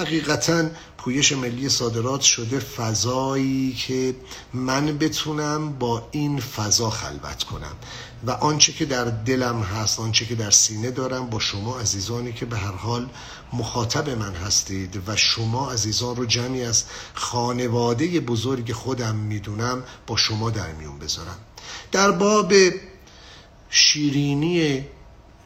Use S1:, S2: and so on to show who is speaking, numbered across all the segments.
S1: حقیقتا پویش ملی صادرات شده فضایی که من بتونم با این فضا خلوت کنم. و آنچه که در دلم هست آنچه که در سینه دارم با شما عزیزانی که به هر حال مخاطب من هستید و شما عزیزان رو جمعی از خانواده بزرگ خودم می‌دونم با شما در میون بذارم. در باب شیرینی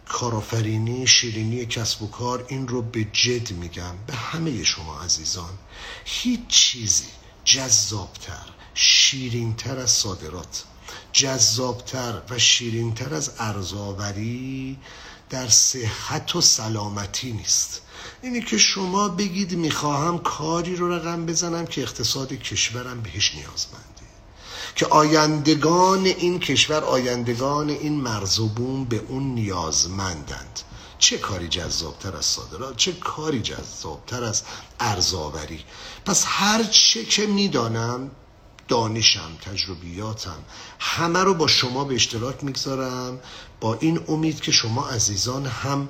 S1: کارآفرینی شیرینی کسب و کار این رو به جد میگم به همه شما عزیزان. هیچ چیزی جذابتر شیرینتر از صادرات جذابتر و شیرینتر از ارزاوری در صحت و سلامتی نیست. اینی که شما بگید می‌خواهم کاری رو رقم بزنم که اقتصاد کشورم بهش نیازمند. که آیندگان این کشور آیندگان این مرزوبون به اون نیازمندند. چه کاری جذابتر از صادرات؟ چه کاری جذابتر از ارزاوری پس هر چه که می‌دانم دانشم تجربیاتم همه رو با شما به اشتراک می‌گذارم. با این امید که شما عزیزان هم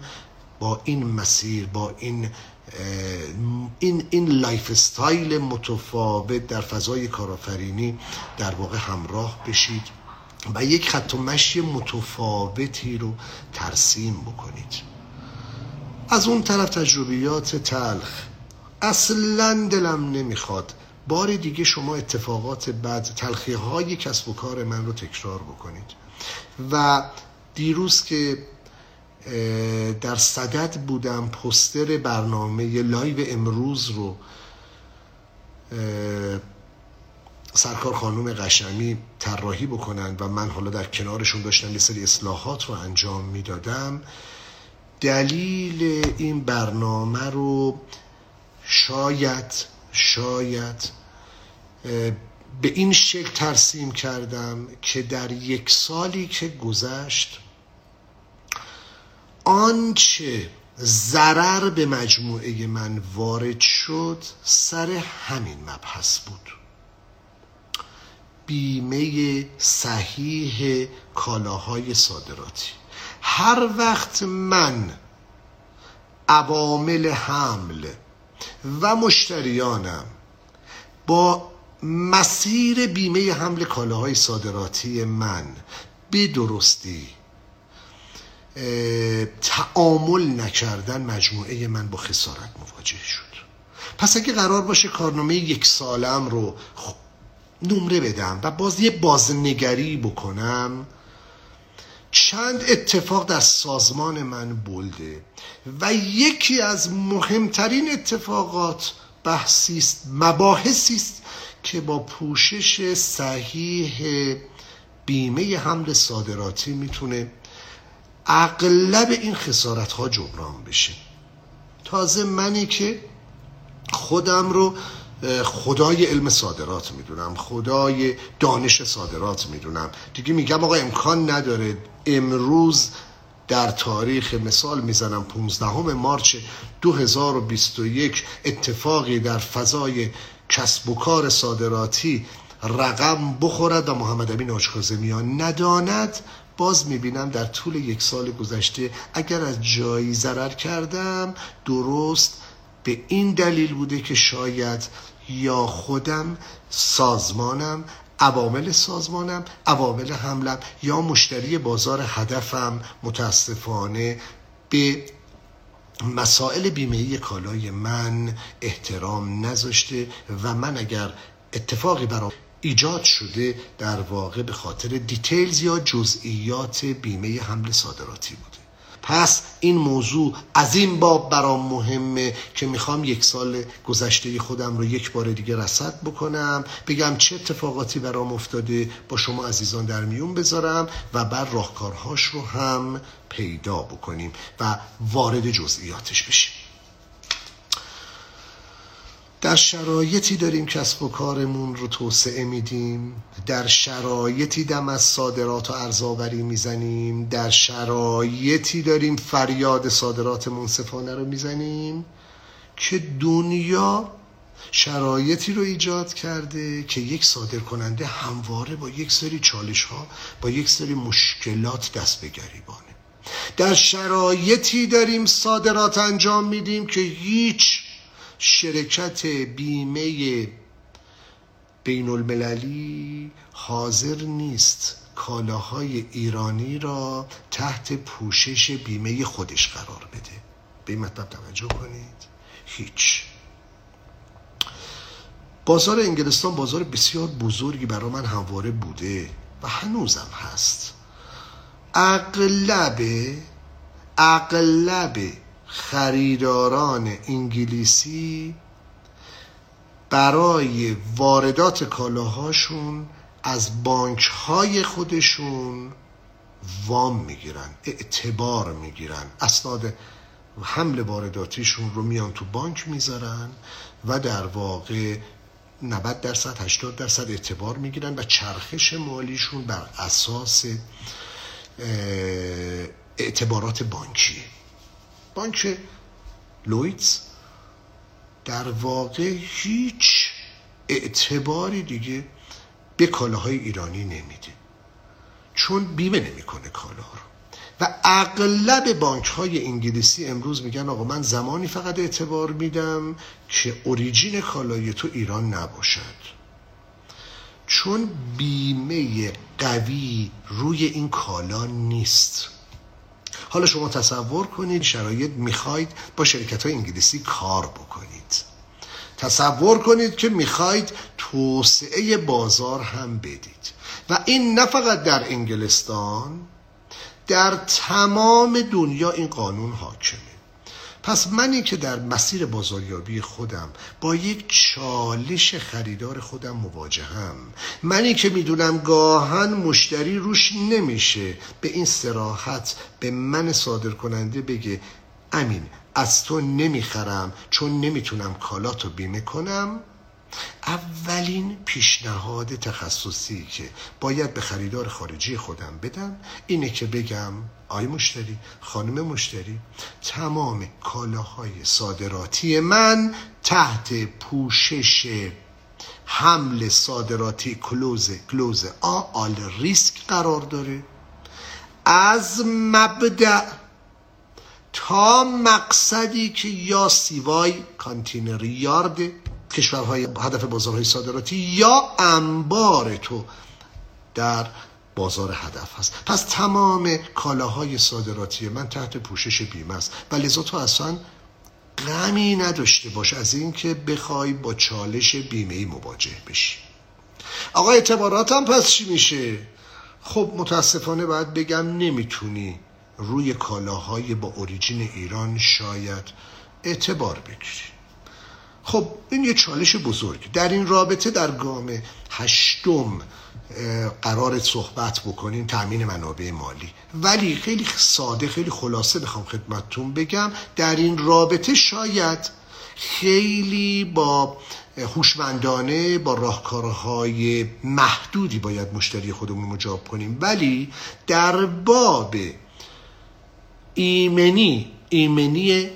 S1: با این مسیر با این این این lifestyle متفاوت در فضای کارآفرینی در واقع همراه بشید و یک خط و مشی متفاوتی رو ترسیم بکنید. از اون طرف تجربیات تلخ. اصلا دلم نمی‌خواد بار دیگه شما اتفاقات بد تلخی های کسب و کار من رو تکرار بکنید. و دیروز که در صدد بودم پستر برنامه لایو امروز رو سرکار خانوم قشمی طراحی بکنن و من حالا در کنارشون داشتم یه سری اصلاحات رو انجام می‌دادم. دلیل این برنامه رو شاید شاید به این شکل ترسیم کردم که در یک سالی که گذشت آنچه ضرر به مجموعه من وارد شد سر همین مبحث بود. بیمه صحیح کالاهای صادراتی. هر وقت من عوامل حمل و مشتریانم با مسیر بیمه حمل کالاهای صادراتی من به درستی تعامل نکردن مجموعه من با خسارت مواجه شد. پس اگه قرار باشه کارنامه یک سالم رو نمره بدم و باز یه بازنگری بکنم چند اتفاق در سازمان من بلده و یکی از مهمترین اتفاقات بحثی است مباحثی است که با پوشش صحیح بیمه حمل صادراتی می‌تونه اغلب این خسارت ها جبران بشه. تازه منی که خودم رو خدای علم صادرات می‌دونم خدای دانش صادرات می‌دونم. دیگه میگم آقا امکان نداره. امروز در تاریخ مثال می‌زنم 15 مارچ 2021 اتفاقی در فضای کسب و کار صادراتی رقم بخورد و محمد امین آجکازمیان نداند. باز می‌بینم در طول یک سال گذشته اگر از جایی ضرر کردم درست به این دلیل بوده که شاید یا خودم سازمانم عوامل سازمانم عوامل حملم یا مشتری بازار هدفم متاسفانه به مسائل بیمه کالای من احترام نذاشته و من اگر اتفاقی برام ایجاد شده در واقع به خاطر details یا جزئیات بیمه حمل صادراتی بوده. پس این موضوع از این باب برام مهمه که می‌خوام یک سال گذشته خودم رو یک بار دیگه رسد بکنم بگم چه اتفاقاتی برام افتاده با شما عزیزان در میون بذارم و بعد راهکارهاش رو هم پیدا بکنیم و وارد جزئیاتش بشیم. در شرایطی داریم کسب و کارمون رو توسعه میدیم. در شرایطی دم از صادرات و ارزاوری می‌زنیم. در شرایطی داریم فریاد صادرات منصفانه رو می‌زنیم که دنیا شرایطی رو ایجاد کرده که یک صادر کننده همواره با یک سری چالش ها با یک سری مشکلات دست به گریبانه. در شرایطی داریم صادرات انجام میدیم که هیچ شرکت بیمه بین المللی حاضر نیست کالاهای ایرانی را تحت پوشش بیمه خودش قرار بده. به این مطلب توجه کنید. هیچ. بازار انگلستان بازار بسیار بزرگی برای من همواره بوده و هنوزم هست. اغلب اغلب خریداران انگلیسی برای واردات کالاهاشون از بانک های خودشون وام می‌گیرن اعتبار می‌گیرن. اسناد حمل وارداتیشون رو میان تو بانک می‌ذارن و در واقع 90 درصد 80 درصد اعتبار می‌گیرن و چرخش مالیشون بر اساس اعتبارات بانکی. بانک لویدز در واقع هیچ اعتباری دیگه به کالاهای ایرانی نمیده. چون بیمه نمی‌کنه کالا رو. و اغلب بانک های انگلیسی امروز میگن آقا من زمانی فقط اعتبار میدم که اوریجین کالای تو ایران نباشد. چون بیمه قوی روی این کالا نیست. حالا شما تصور کنید شرایط می‌خواید با شرکت های انگلیسی کار بکنید. تصور کنید که می‌خواید توسعه بازار هم بدید. و این نه فقط در انگلستان در تمام دنیا این قانون حاکمه. پس منی که در مسیر بازاریابی خودم با یک چالش خریدار خودم مواجهم. منی که می‌دونم گاهن مشتری روش نمیشه. به این سراحت به من صادر کننده بگه امین از تو نمی‌خرم چون نمی‌تونم کالاتو بیمه کنم. اولین پیشنهاد تخصصی که باید به خریدار خارجی خودم بدم اینه که بگم آی مشتری خانم مشتری تمام کالاهای صادراتی من تحت پوشش حمل صادراتی کلوز کلوز آ آل ریسک قرار داره. از مبدع تا مقصدی که یا سیوای کانتینر یارد کشورهای هدف بازارهای صادراتی یا انبار تو در بازار هدف هست. پس تمام کالاهای صادراتی من تحت پوشش بیمه است. و لذا تو اصلا غمی نداشته باش از اینکه بخوای با چالش بیمه ای مواجه بشی. آقا اعتبارات هم پس چی میشه؟ خب متاسفانه باید بگم نمی‌تونی روی کالاهای با اوریجین ایران شاید اعتبار بگیری. خب این یه چالش بزرگ. در این رابطه در گام هشتم قرار صحبت بکنیم تأمین منابع مالی. ولی خیلی ساده خیلی خلاصه بخوام خدمتتون بگم در این رابطه شاید خیلی با هوشمندانه با راهکارهای محدودی باید مشتری خودمون مجاب کنیم. ولی در باب ایمنی ایمنی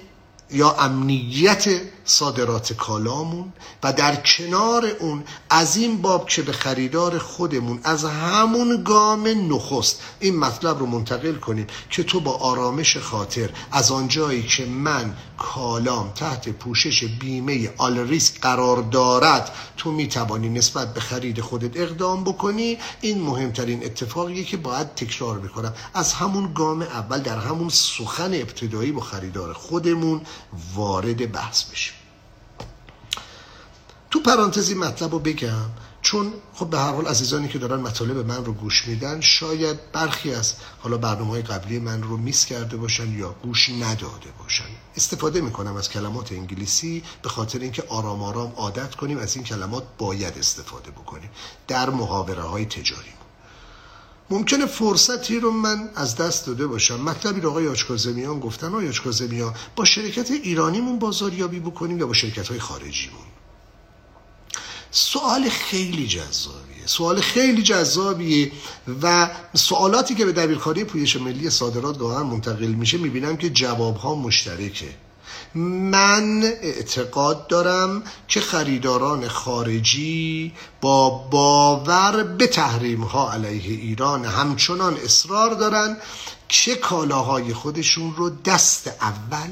S1: یا امنیت صادرات کالامون و در کنار اون از این باب که به خریدار خودمون از همون گام نخست. این مطلب رو منتقل کنیم که تو با آرامش خاطر از آنجایی که من کالام تحت پوشش بیمه آل ریسک قرار دارد تو می‌توانی نسبت به خرید خودت اقدام بکنی. این مهمترین اتفاقیه که باید تکرار بکنم. از همون گام اول در همون سخن ابتدایی با خریدار خودمون وارد بحث بشیم. تو پرانتزی مطلب رو بگم چون خب به هر حال عزیزانی که دارن مطالب من رو گوش میدن شاید برخی از حالا برنامه های قبلی من رو میس کرده باشن یا گوش نداده باشن. استفاده می‌کنم از کلمات انگلیسی به خاطر اینکه آرام آرام عادت کنیم از این کلمات باید استفاده بکنیم. در محاوره های تجاری. ممکنه فرصتی رو من از دست داده باشم. مطلبی رو آقای آچکازمیان گفتن آقای آچکازمیان با شرکت ایرانیمون بازاریابی بکنیم یا با شرکت های خارجیمون؟ سوال خیلی جذابیه. سوال خیلی جذابیه و سوالاتی که به دبیرکاری پویش ملی صادرات گاهن منتقل میشه می‌بینم که جوابها مشترکه. من اعتقاد دارم که خریداران خارجی با باور به تحریم ها علیه ایران همچنان اصرار دارن که کالاهای خودشون رو دست اول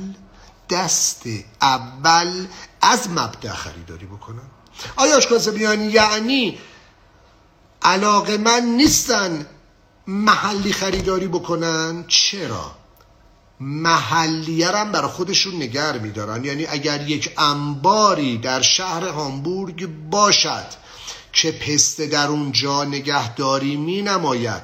S1: دست اول از مبدع خریداری بکنن. آیا بیان یعنی علاقه من نیستن محلی خریداری بکنن. چرا؟ محلیه هم برای خودشون نگر میدارن. یعنی اگر یک انباری در شهر هامبورگ باشد که پسته در اونجا نگهداری می نماید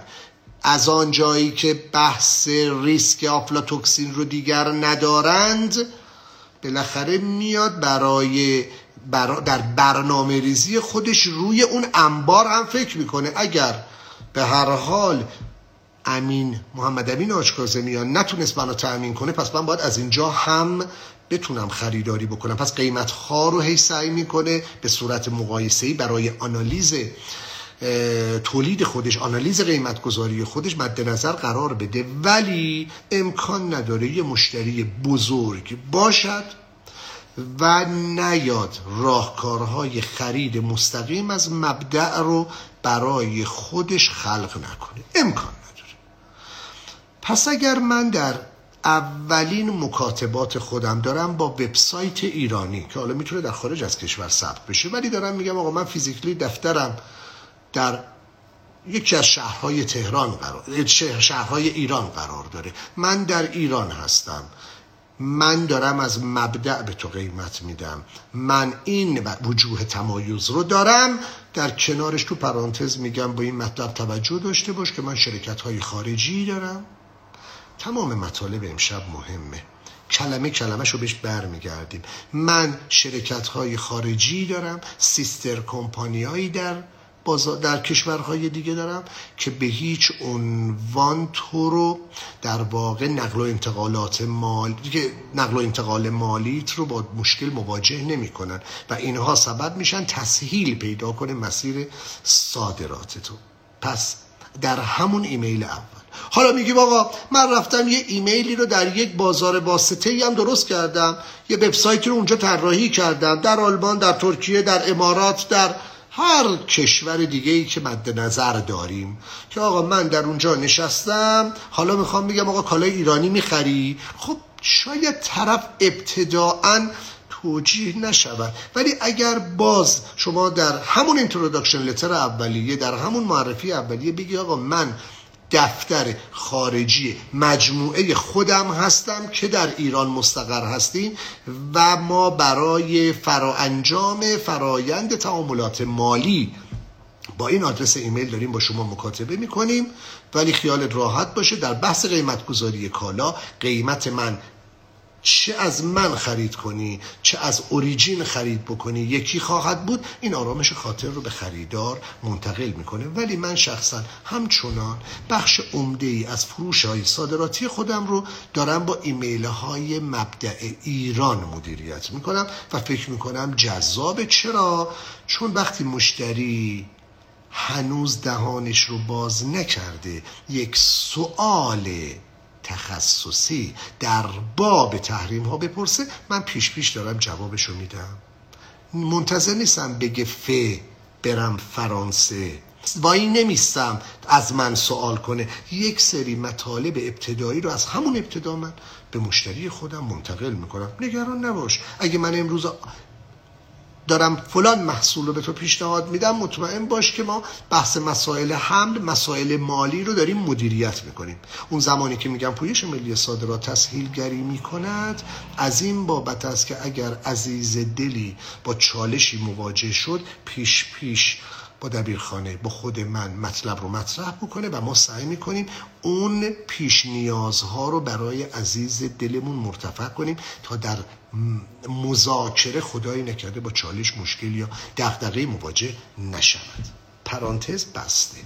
S1: از آن جایی که بحث ریسک آفلاتوکسین رو دیگر ندارند بالاخره میاد برای در برنامه ریزی خودش روی اون انبار هم فکر می‌کنه. اگر به هر حال امین محمد امین آشکازمیان نتونست منو تأمین کنه پس من باید از اینجا هم بتونم خریداری بکنم. پس قیمت ها رو هی سعی می‌کنه به صورت مقایسه برای آنالیز تولید خودش آنالیز قیمت گذاری خودش مد نظر قرار بده. ولی امکان نداره یه مشتری بزرگ باشد و نیاد راهکارهای خرید مستقیم از مبدع رو برای خودش خلق نکنه. امکان نداره. پس اگر من در اولین مکاتبات خودم دارم با وبسایت ایرانی که حالا می‌تونه در خارج از کشور ثبت بشه ولی دارم میگم آقا من فیزیکلی دفترم در یکی از شهرهای تهران قرار شهرهای ایران قرار داره. من در ایران هستم. من دارم از مبدع به تو قیمت میدم. من این وجوه تمایز رو دارم. در کنارش تو پرانتز میگم با این مطلب توجه داشته باش که من شرکت های خارجی دارم. تمام مطالب امشب مهمه. کلمه کلمه رو بهش برمیگردیم. من شرکت های خارجی دارم. سیستر کمپانی در در کشورهای دیگه دارم که به هیچ عنوان تو رو در واقع نقل و انتقالات مال نقل و انتقال مالیت رو با مشکل مواجه نمی‌کنن و اینها سبب میشن تسهیل پیدا کنه مسیر صادرات تو. پس در همون ایمیل اول. حالا میگیم آقا من رفتم یه ایمیلی رو در یک بازار واسطه ای هم درست کردم یه وبسایتی رو اونجا طراحی کردم در آلمان در ترکیه در امارات در هر کشور دیگه ای که مد نظر داریم که آقا من در اونجا نشستم حالا می‌خوام بگم آقا کالای ایرانی می‌خری؟ خب شاید طرف ابتداعا توجیه نشود. ولی اگر باز شما در همون introduction letter اولیه در همون معرفی اولیه بگی آقا من دفتر خارجی مجموعه خودم هستم که در ایران مستقر هستیم و ما برای فراانجام فرایند تعاملات مالی با این آدرس ایمیل داریم با شما مکاتبه می‌کنیم. ولی خیالت راحت باشه در بحث قیمت گذاری کالا قیمت من چه از من خرید کنی چه از اوریجین خرید بکنی. یکی خواهد بود این آرامش خاطر رو به خریدار منتقل می‌کنه. ولی من شخصا همچنان بخش عمده ای از فروش های صادراتی خودم رو دارم با ایمیل های مبدع ایران مدیریت می‌کنم و فکر می‌کنم جذاب. چرا؟ چون وقتی مشتری هنوز دهانش رو باز نکرده یک سوال تخصصی در باب تحریم ها بپرسه من پیش پیش دارم جوابشو میدم. منتظر نیستم بگه ف برم فرانسه. وای نمیستم از من سوال کنه. یک سری مطالب ابتدایی رو از همون ابتدا من به مشتری خودم منتقل می‌کنم. نگران نباش. اگه من امروز دارم فلان محصول رو به تو پیشنهاد میدم مطمئن باش که ما بحث مسائل حمل مسائل مالی رو داریم مدیریت می‌کنیم. اون زمانی که میگم پویش ملی صادرات تسهیلگری می‌کند از این بابت است که اگر عزیز دلی با چالشی مواجه شد پیش پیش با دبیرخانه با خود من مطلب رو مطرح بکنه و ما سعی می‌کنیم اون پیش نیازها رو برای عزیز دلمون مرتفع کنیم تا در مذاکره خدایی نکرده با چالش مشکل یا دغدغه مواجه نشود. پرانتز بسته.